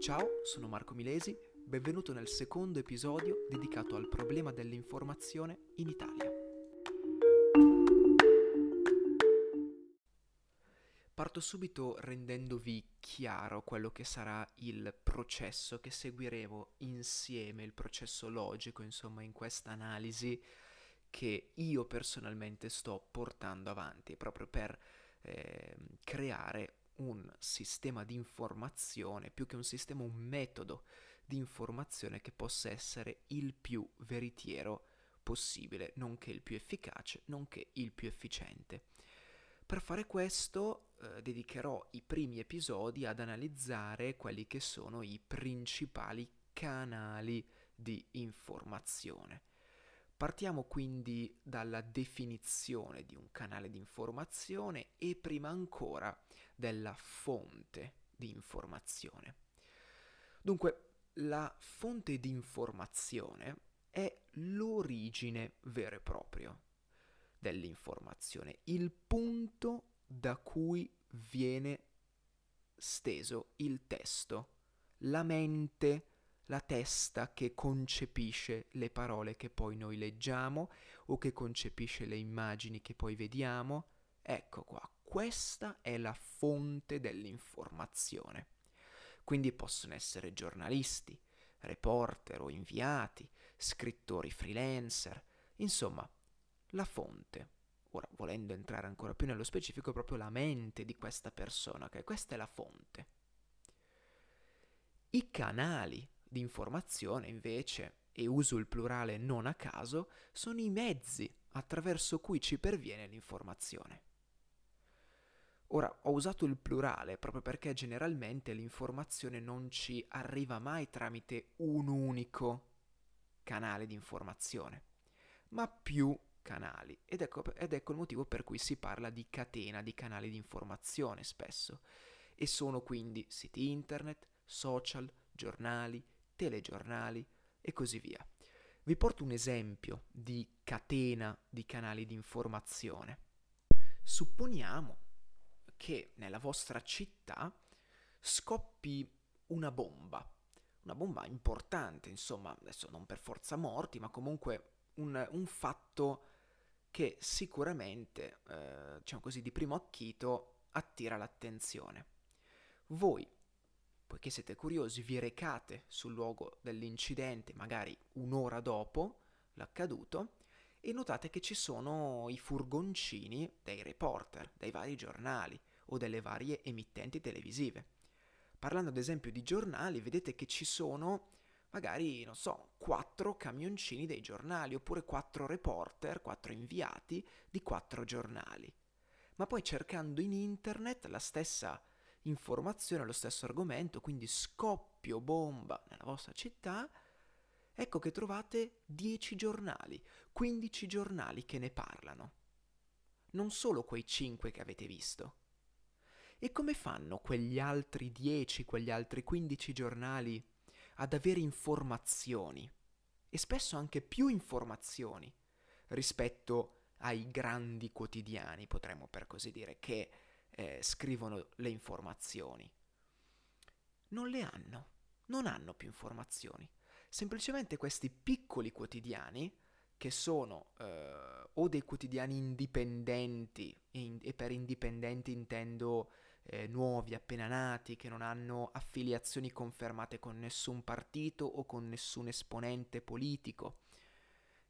Ciao, sono Marco Milesi, benvenuto nel secondo episodio dedicato al problema dell'informazione in Italia. Parto subito rendendovi chiaro quello che sarà il processo che seguiremo insieme, il processo logico, insomma, in questa analisi che io personalmente sto portando avanti, proprio per eh, creare un sistema di informazione, più che un sistema, un metodo di informazione che possa essere il più veritiero possibile, nonché il più efficace, nonché il più efficiente. Per fare questo eh, dedicherò i primi episodi ad analizzare quelli che sono i principali canali di informazione. Partiamo quindi dalla definizione di un canale di informazione e prima ancora della fonte di informazione. Dunque, la fonte di informazione è l'origine vero e proprio dell'informazione, il punto da cui viene steso il testo, la mente, la testa che concepisce le parole che poi noi leggiamo o che concepisce le immagini che poi vediamo. Ecco qua, questa è la fonte dell'informazione. Quindi possono essere giornalisti, reporter o inviati, scrittori freelancer, insomma, la fonte. Ora, volendo entrare ancora più nello specifico, proprio la mente di questa persona, che questa è la fonte. I canali di informazione, invece, e uso il plurale non a caso, sono i mezzi attraverso cui ci perviene l'informazione. Ora, ho usato il plurale proprio perché generalmente l'informazione non ci arriva mai tramite un unico canale di informazione, ma più canali. Ed ecco, ed ecco il motivo per cui si parla di catena di canali di informazione spesso. E sono quindi siti internet, social, giornali, telegiornali e così via. Vi porto un esempio di catena di canali di informazione. Supponiamo che nella vostra città scoppi una bomba, una bomba importante, insomma, adesso non per forza morti, ma comunque un, un fatto che sicuramente, eh, diciamo così, di primo acchito attira l'attenzione. Voi, poiché siete curiosi, vi recate sul luogo dell'incidente, magari un'ora dopo l'accaduto, e notate che ci sono i furgoncini dei reporter, dei vari giornali, o delle varie emittenti televisive. Parlando ad esempio di giornali, vedete che ci sono magari, non so, quattro camioncini dei giornali oppure quattro reporter, quattro inviati di quattro giornali. Ma poi cercando in internet la stessa informazione, lo stesso argomento, quindi scoppio bomba nella vostra città, ecco che trovate 10 giornali, 15 giornali che ne parlano. Non solo quei 5 che avete visto. E come fanno quegli altri 10, quegli altri 15 giornali ad avere informazioni? E spesso anche più informazioni rispetto ai grandi quotidiani, potremmo per così dire, che eh, scrivono le informazioni. Non le hanno, non hanno più informazioni. Semplicemente questi piccoli quotidiani, che sono eh, o dei quotidiani indipendenti, in, e per indipendenti intendo eh, nuovi, appena nati, che non hanno affiliazioni confermate con nessun partito o con nessun esponente politico.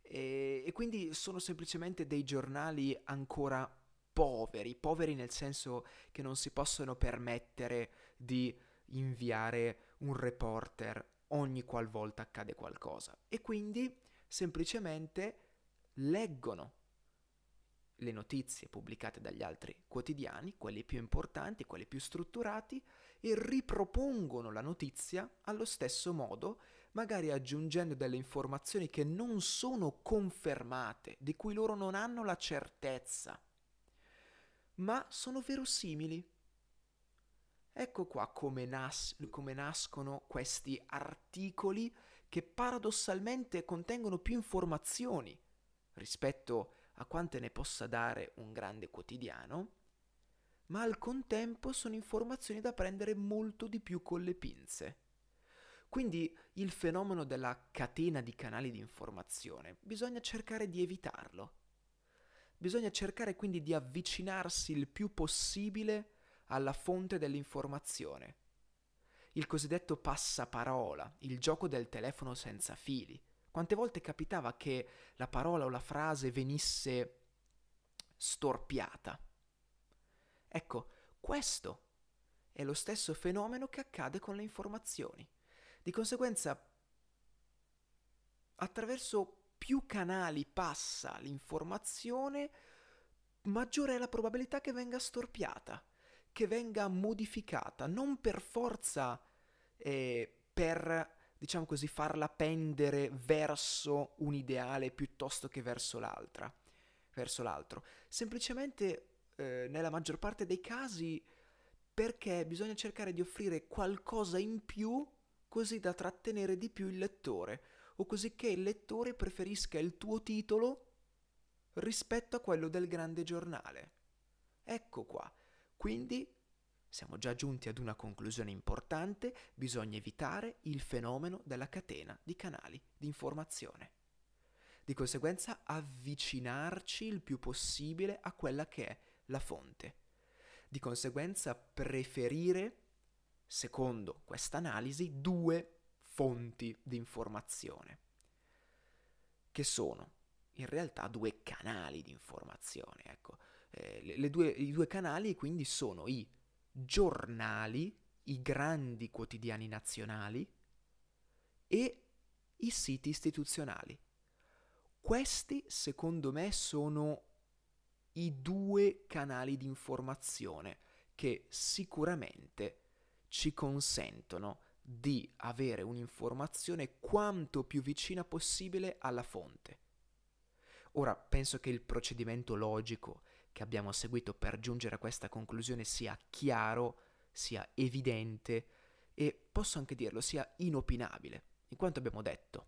E, e quindi sono semplicemente dei giornali ancora poveri, poveri nel senso che non si possono permettere di inviare un reporter ogni qualvolta accade qualcosa. E quindi semplicemente leggono le notizie pubblicate dagli altri quotidiani, quelli più importanti, quelli più strutturati, e ripropongono la notizia allo stesso modo, magari aggiungendo delle informazioni che non sono confermate, di cui loro non hanno la certezza, ma sono verosimili. Ecco qua come, nas- come nascono questi articoli che paradossalmente contengono più informazioni rispetto a quante ne possa dare un grande quotidiano, ma al contempo sono informazioni da prendere molto di più con le pinze. Quindi il fenomeno della catena di canali di informazione bisogna cercare di evitarlo. Bisogna cercare quindi di avvicinarsi il più possibile alla fonte dell'informazione. Il cosiddetto passaparola, il gioco del telefono senza fili. Quante volte capitava che la parola o la frase venisse storpiata? Ecco, questo è lo stesso fenomeno che accade con le informazioni. Di conseguenza, attraverso più canali passa l'informazione, maggiore è la probabilità che venga storpiata, che venga modificata, non per forza eh, per, diciamo così, farla pendere verso un ideale piuttosto che verso l'altra, verso l'altro. Semplicemente, eh, nella maggior parte dei casi, perché bisogna cercare di offrire qualcosa in più così da trattenere di più il lettore, o così che il lettore preferisca il tuo titolo rispetto a quello del grande giornale. Ecco qua. Quindi siamo già giunti ad una conclusione importante, bisogna evitare il fenomeno della catena di canali di informazione. Di conseguenza avvicinarci il più possibile a quella che è la fonte. Di conseguenza preferire secondo questa analisi, due fonti di informazione, che sono in realtà due canali di informazione. Ecco. Eh, due, I due canali quindi sono i giornali, i grandi quotidiani nazionali e i siti istituzionali. Questi, secondo me, sono i due canali di informazione che sicuramente ci consentono di avere un'informazione quanto più vicina possibile alla fonte. Ora, penso che il procedimento logico che abbiamo seguito per giungere a questa conclusione sia chiaro, sia evidente e, posso anche dirlo, sia inopinabile, in quanto abbiamo detto.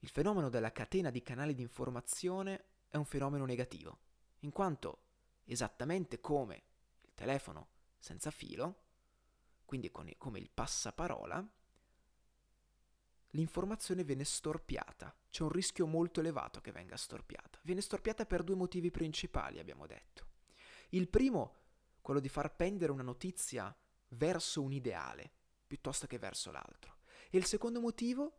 Il fenomeno della catena di canali di informazione è un fenomeno negativo, in quanto, esattamente come il telefono senza filo, quindi con, come il passaparola, l'informazione viene storpiata. C'è un rischio molto elevato che venga storpiata. Viene storpiata per due motivi principali, abbiamo detto. Il primo, quello di far pendere una notizia verso un ideale, piuttosto che verso l'altro. E il secondo motivo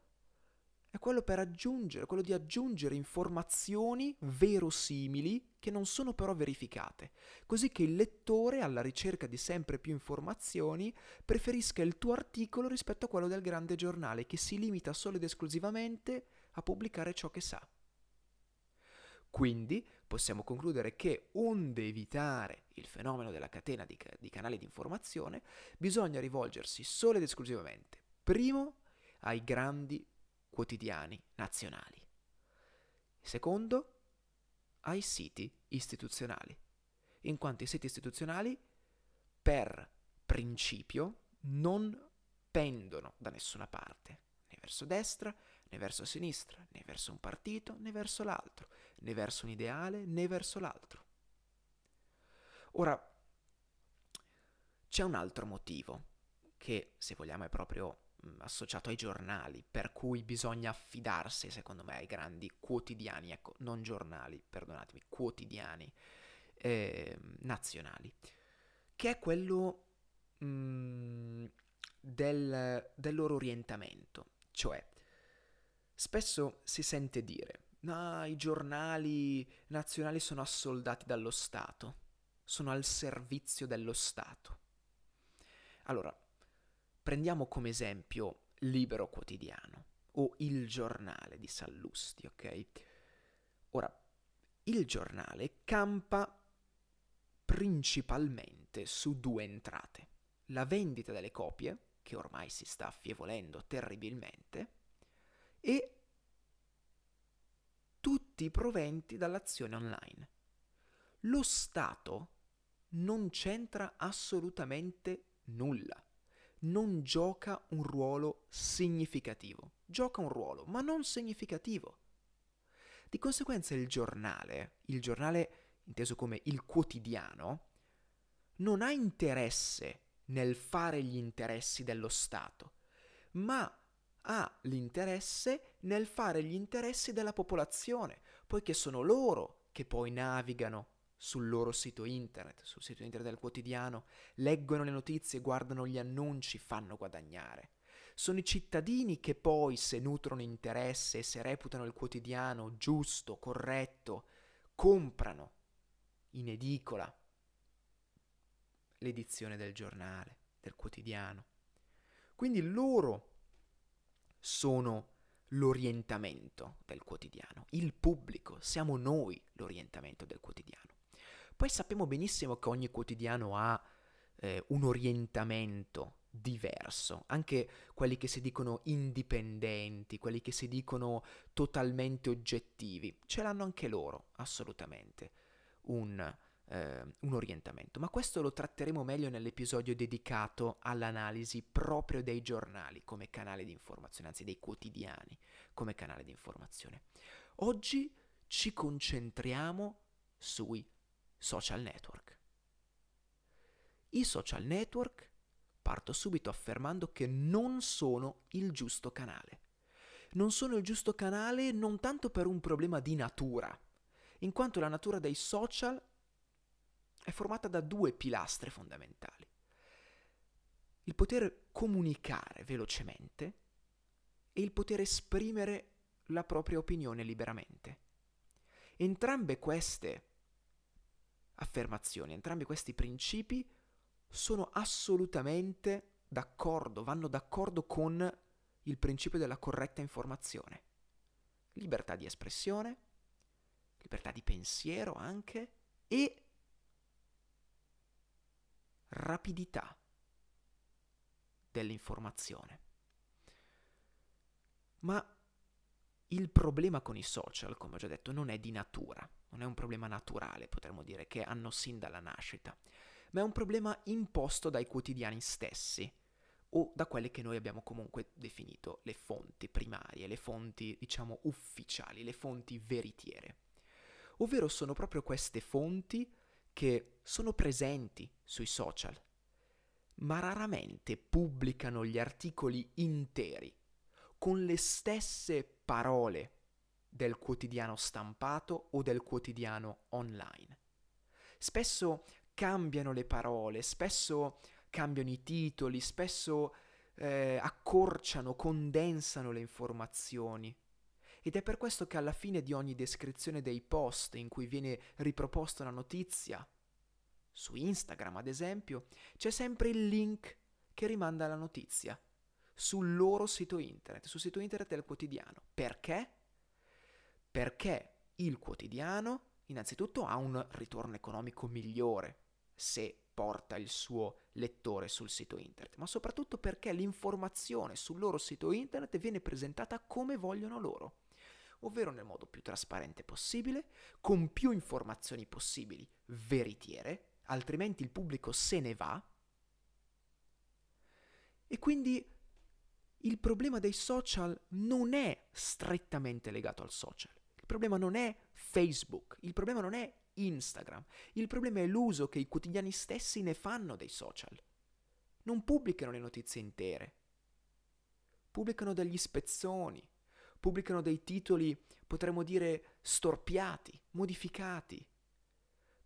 è quello per aggiungere, quello di aggiungere informazioni verosimili che non sono però verificate, così che il lettore, alla ricerca di sempre più informazioni, preferisca il tuo articolo rispetto a quello del grande giornale, che si limita solo ed esclusivamente a pubblicare ciò che sa. Quindi possiamo concludere che, onde evitare il fenomeno della catena di, di canali di informazione, bisogna rivolgersi solo ed esclusivamente, primo, ai grandi quotidiani nazionali. Secondo, ai siti istituzionali, in quanto i siti istituzionali, per principio, non pendono da nessuna parte, né verso destra, né verso sinistra, né verso un partito, né verso l'altro, né verso un ideale, né verso l'altro. Ora, c'è un altro motivo che, se vogliamo, è proprio associato ai giornali, per cui bisogna affidarsi, secondo me, ai grandi quotidiani, ecco, non giornali, perdonatemi, quotidiani eh, nazionali, che è quello mh, del, del loro orientamento, cioè spesso si sente dire, no, i giornali nazionali sono assoldati dallo Stato, sono al servizio dello Stato. Allora, Prendiamo come esempio Libero Quotidiano o Il Giornale di Sallusti, ok? Ora, il giornale campa principalmente su due entrate. La vendita delle copie, che ormai si sta affievolendo terribilmente, e tutti i proventi dall'azione online. Lo Stato non c'entra assolutamente nulla non gioca un ruolo significativo. Gioca un ruolo, ma non significativo. Di conseguenza il giornale, il giornale inteso come il quotidiano, non ha interesse nel fare gli interessi dello Stato, ma ha l'interesse nel fare gli interessi della popolazione, poiché sono loro che poi navigano sul loro sito internet, sul sito internet del quotidiano, leggono le notizie, guardano gli annunci, fanno guadagnare. Sono i cittadini che poi, se nutrono interesse e se reputano il quotidiano giusto, corretto, comprano in edicola l'edizione del giornale, del quotidiano. Quindi loro sono l'orientamento del quotidiano, il pubblico, siamo noi l'orientamento del quotidiano. Poi sappiamo benissimo che ogni quotidiano ha eh, un orientamento diverso, anche quelli che si dicono indipendenti, quelli che si dicono totalmente oggettivi, ce l'hanno anche loro, assolutamente, un, eh, un orientamento. Ma questo lo tratteremo meglio nell'episodio dedicato all'analisi proprio dei giornali come canale di informazione, anzi dei quotidiani come canale di informazione. Oggi ci concentriamo sui social network. I social network parto subito affermando che non sono il giusto canale. Non sono il giusto canale non tanto per un problema di natura, in quanto la natura dei social è formata da due pilastri fondamentali. Il poter comunicare velocemente e il poter esprimere la propria opinione liberamente. Entrambe queste affermazioni, entrambi questi principi sono assolutamente d'accordo, vanno d'accordo con il principio della corretta informazione. Libertà di espressione, libertà di pensiero anche e rapidità dell'informazione. Ma il problema con i social, come ho già detto, non è di natura, non è un problema naturale, potremmo dire, che hanno sin dalla nascita ma è un problema imposto dai quotidiani stessi o da quelle che noi abbiamo comunque definito le fonti primarie, le fonti, diciamo, ufficiali, le fonti veritiere. Ovvero sono proprio queste fonti che sono presenti sui social, ma raramente pubblicano gli articoli interi con le stesse parole del quotidiano stampato o del quotidiano online. Spesso cambiano le parole, spesso cambiano i titoli, spesso eh, accorciano, condensano le informazioni. Ed è per questo che alla fine di ogni descrizione dei post in cui viene riproposta una notizia, su Instagram ad esempio, c'è sempre il link che rimanda alla notizia sul loro sito internet, sul sito internet del quotidiano. Perché? Perché il quotidiano innanzitutto ha un ritorno economico migliore se porta il suo lettore sul sito internet, ma soprattutto perché l'informazione sul loro sito internet viene presentata come vogliono loro, ovvero nel modo più trasparente possibile, con più informazioni possibili veritiere, altrimenti il pubblico se ne va. E quindi il problema dei social non è strettamente legato al social. Problema non è Facebook, il problema non è Instagram. Il problema è l'uso che i quotidiani stessi ne fanno dei social. Non pubblicano le notizie intere. Pubblicano degli spezzoni, pubblicano dei titoli, potremmo dire, storpiati, modificati,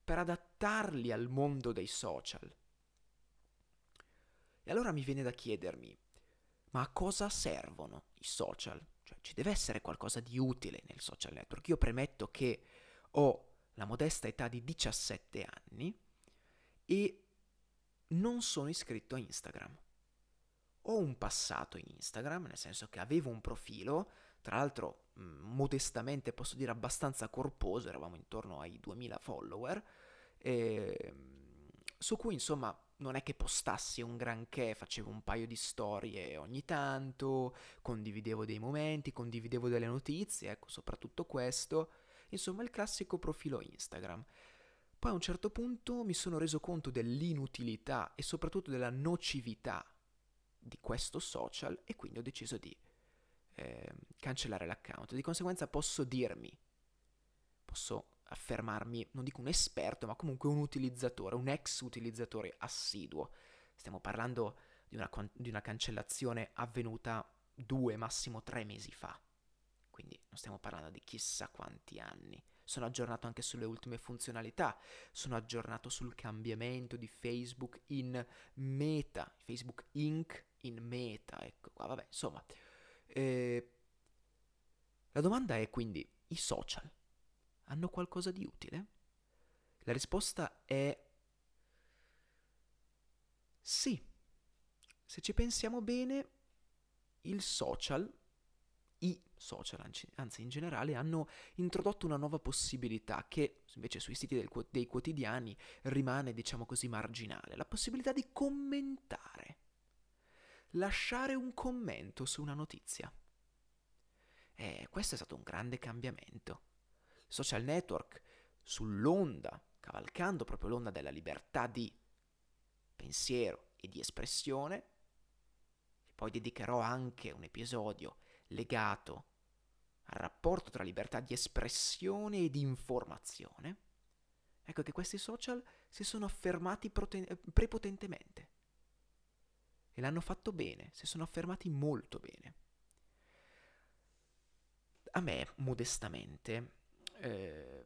per adattarli al mondo dei social. E allora mi viene da chiedermi, ma a cosa servono i social? Cioè, ci deve essere qualcosa di utile nel social network. Io premetto che ho la modesta età di 17 anni e non sono iscritto a Instagram. Ho un passato in Instagram, nel senso che avevo un profilo, tra l'altro modestamente posso dire abbastanza corposo, eravamo intorno ai 2000 follower, e, su cui insomma non è che postassi un granché, facevo un paio di storie ogni tanto, condividevo dei momenti, condividevo delle notizie, ecco soprattutto questo, Insomma, il classico profilo Instagram. Poi a un certo punto mi sono reso conto dell'inutilità e soprattutto della nocività di questo social e quindi ho deciso di eh, cancellare l'account. Di conseguenza posso dirmi, posso affermarmi, non dico un esperto, ma comunque un utilizzatore, un ex utilizzatore assiduo. Stiamo parlando di una, di una cancellazione avvenuta due, massimo tre mesi fa. Quindi non stiamo parlando di chissà quanti anni. Sono aggiornato anche sulle ultime funzionalità, sono aggiornato sul cambiamento di Facebook in Meta, Facebook Inc. in Meta, ecco qua, vabbè, insomma. Eh, la domanda è quindi, i social hanno qualcosa di utile? La risposta è sì. Se ci pensiamo bene, il social, i social anzi in generale, hanno introdotto una nuova possibilità che invece sui siti del, dei quotidiani rimane, diciamo così, marginale, la possibilità di commentare, lasciare un commento su una notizia. E questo è stato un grande cambiamento. Social network sull'onda, cavalcando proprio l'onda della libertà di pensiero e di espressione, poi dedicherò anche un episodio legato al rapporto tra libertà di espressione e di informazione, ecco che questi social si sono affermati prote- prepotentemente. E l'hanno fatto bene, si sono affermati molto bene. A me, modestamente, eh,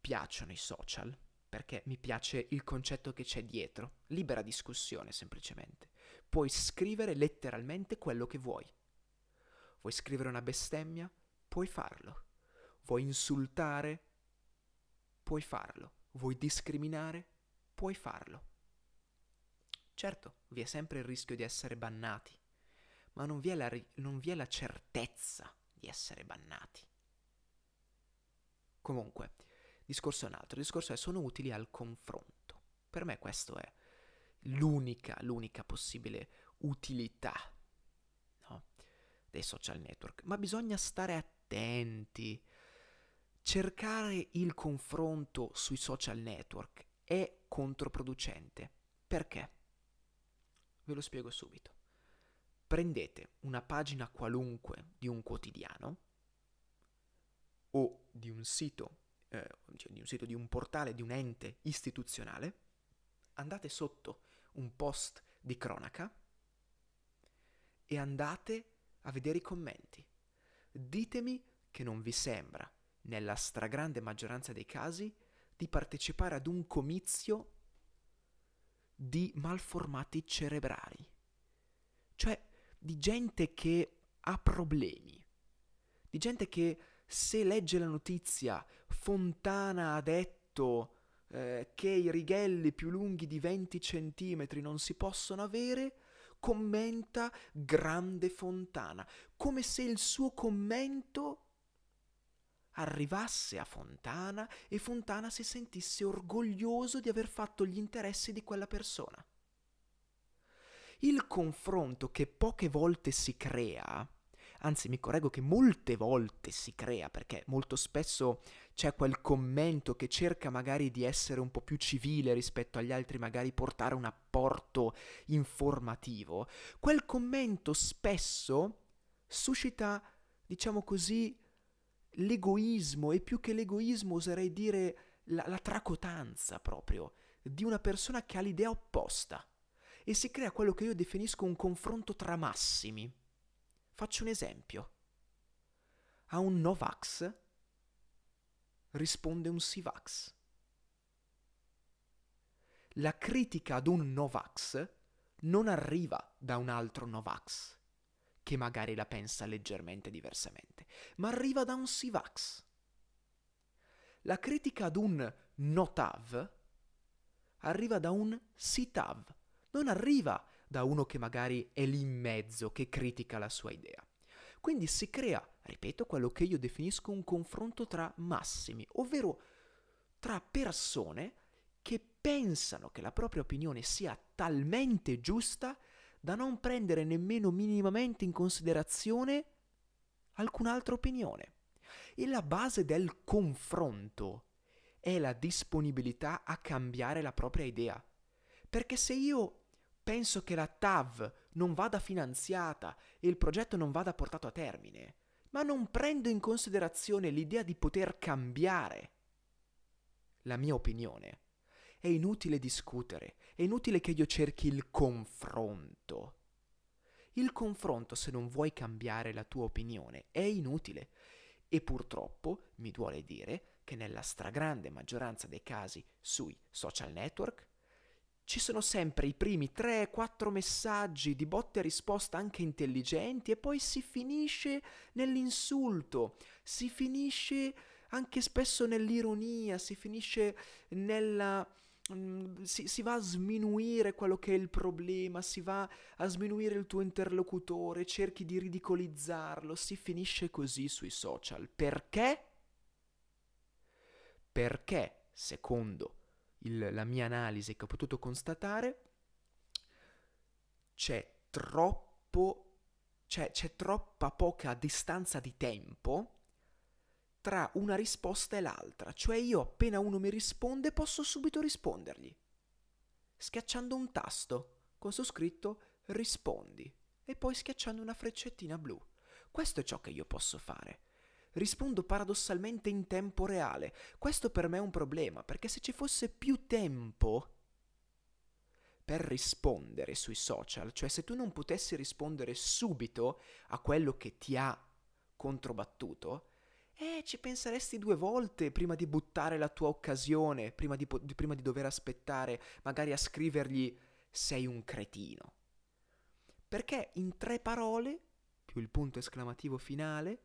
piacciono i social perché mi piace il concetto che c'è dietro, libera discussione semplicemente. Puoi scrivere letteralmente quello che vuoi. Vuoi scrivere una bestemmia? Puoi farlo. Vuoi insultare? Puoi farlo. Vuoi discriminare? Puoi farlo. Certo, vi è sempre il rischio di essere bannati, ma non vi è la, non vi è la certezza di essere bannati. Comunque, discorso è un altro, discorso è sono utili al confronto. Per me questo è l'unica, l'unica possibile utilità no? dei social network. Ma bisogna stare attenti. Cercare il confronto sui social network è controproducente. Perché? Ve lo spiego subito. Prendete una pagina qualunque di un quotidiano o di un sito, eh, cioè di un sito, di un portale, di un ente istituzionale, andate sotto un post di cronaca e andate a vedere i commenti. Ditemi che non vi sembra, nella stragrande maggioranza dei casi, di partecipare ad un comizio di malformati cerebrali. Cioè di gente che ha problemi, di gente che se legge la notizia Fontana ha detto eh, che i righelli più lunghi di 20 cm non si possono avere, commenta Grande Fontana, come se il suo commento arrivasse a Fontana e Fontana si sentisse orgoglioso di aver fatto gli interessi di quella persona. Il confronto che poche volte si crea anzi mi correggo che molte volte si crea, perché molto spesso c'è quel commento che cerca magari di essere un po' più civile rispetto agli altri, magari portare un apporto informativo, quel commento spesso suscita, diciamo così, l'egoismo e più che l'egoismo oserei dire la, la tracotanza proprio di una persona che ha l'idea opposta e si crea quello che io definisco un confronto tra massimi. Faccio un esempio. A un Novax risponde un Sivax. La critica ad un Novax non arriva da un altro Novax, che magari la pensa leggermente diversamente, ma arriva da un Sivax. La critica ad un Notav arriva da un Sitav, non arriva da uno che magari è lì in mezzo, che critica la sua idea. Quindi si crea, ripeto, quello che io definisco un confronto tra massimi, ovvero tra persone che pensano che la propria opinione sia talmente giusta da non prendere nemmeno minimamente in considerazione alcun'altra opinione. E la base del confronto è la disponibilità a cambiare la propria idea. Perché se io penso che la TAV non vada finanziata e il progetto non vada portato a termine, ma non prendo in considerazione l'idea di poter cambiare la mia opinione. è inutile discutere, è inutile che io cerchi il confronto. Il confronto, se non vuoi cambiare la tua opinione, è inutile. E purtroppo mi duole dire che nella stragrande maggioranza dei casi sui social network ci sono sempre i primi 3-4 messaggi di botte e risposta anche intelligenti e poi si finisce nell'insulto, si finisce anche spesso nell'ironia, si finisce nella... Mm, si, si, va a sminuire quello che è il problema, si va a sminuire il tuo interlocutore, cerchi di ridicolizzarlo, si finisce così sui social. Perché? Perché, secondo il, la mia analisi che ho potuto constatare, c'è troppo, cioè, c'è troppa poca distanza di tempo tra una risposta e l'altra, cioè io appena uno mi risponde posso subito rispondergli, schiacciando un tasto con su scritto rispondi. E poi schiacciando una freccettina blu. Questo è ciò che io posso fare rispondo paradossalmente in tempo reale. Questo per me è un problema, perché se ci fosse più tempo per rispondere sui social, cioè se tu non potessi rispondere subito a quello che ti ha controbattuto, eh, ci penseresti due volte prima di buttare la tua occasione, prima di, di, prima di dover aspettare magari a scrivergli sei un cretino. Perché in tre parole, più il punto esclamativo finale,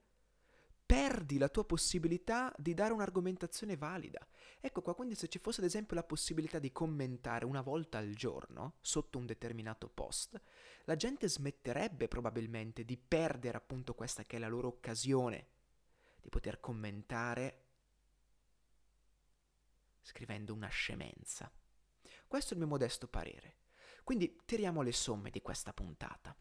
perdi la tua possibilità di dare un'argomentazione valida. Ecco qua, quindi se ci fosse ad esempio la possibilità di commentare una volta al giorno sotto un determinato post, la gente smetterebbe probabilmente di perdere appunto questa che è la loro occasione di poter commentare scrivendo una scemenza. Questo è il mio modesto parere. Quindi tiriamo le somme di questa puntata.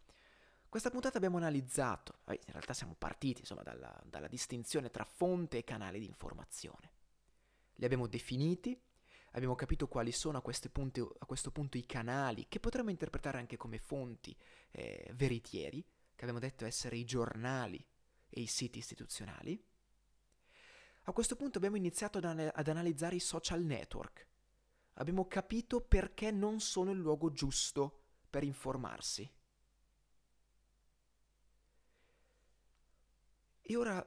Questa puntata abbiamo analizzato, in realtà siamo partiti insomma, dalla, dalla distinzione tra fonte e canale di informazione. Li abbiamo definiti, abbiamo capito quali sono a, punti, a, questo punto i canali, che potremmo interpretare anche come fonti eh, veritieri, che abbiamo detto essere i giornali e i siti istituzionali. A questo punto abbiamo iniziato ad, ad analizzare i social network. Abbiamo capito perché non sono il luogo giusto per informarsi. E ora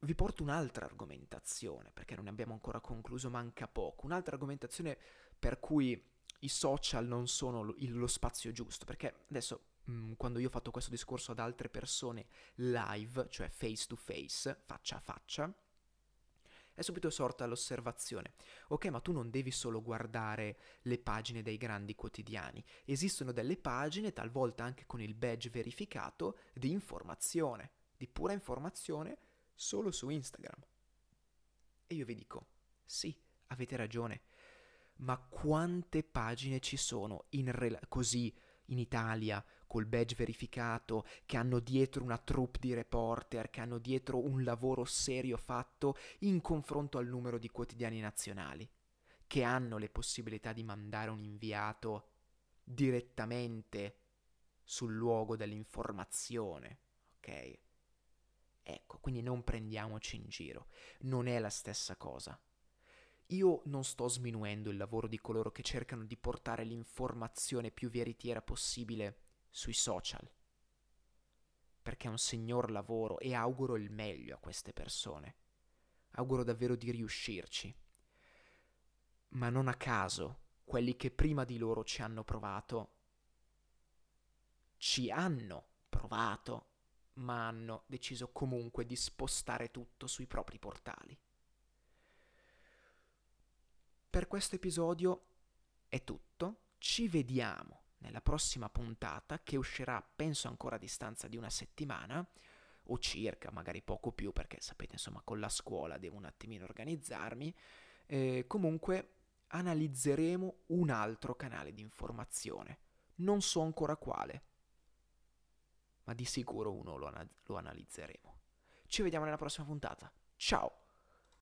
vi porto un'altra argomentazione, perché non ne abbiamo ancora concluso, manca poco, un'altra argomentazione per cui i social non sono lo, spazio giusto, perché adesso mm, quando io ho fatto questo discorso ad altre persone live, cioè face to face, faccia a faccia, è subito sorta l'osservazione. Ok, ma tu non devi solo guardare le pagine dei grandi quotidiani. Esistono delle pagine, talvolta anche con il badge verificato, di informazione di pura informazione solo su Instagram. E io vi dico, sì, avete ragione, ma quante pagine ci sono in rela- così in Italia col badge verificato, che hanno dietro una troupe di reporter, che hanno dietro un lavoro serio fatto in confronto al numero di quotidiani nazionali, che hanno le possibilità di mandare un inviato direttamente sul luogo dell'informazione, ok? Ecco, quindi non prendiamoci in giro, non è la stessa cosa. Io non sto sminuendo il lavoro di coloro che cercano di portare l'informazione più veritiera possibile sui social, perché è un signor lavoro e auguro il meglio a queste persone. Auguro davvero di riuscirci. Ma non a caso, quelli che prima di loro ci hanno provato, ci hanno provato ma hanno deciso comunque di spostare tutto sui propri portali. Per questo episodio è tutto, ci vediamo nella prossima puntata che uscirà penso ancora a distanza di una settimana o circa, magari poco più perché sapete insomma con la scuola devo un attimino organizzarmi. Eh, comunque analizzeremo un altro canale di informazione. Non so ancora quale, ma di sicuro uno lo, ana- lo analizzeremo. Ci vediamo nella prossima puntata. Ciao!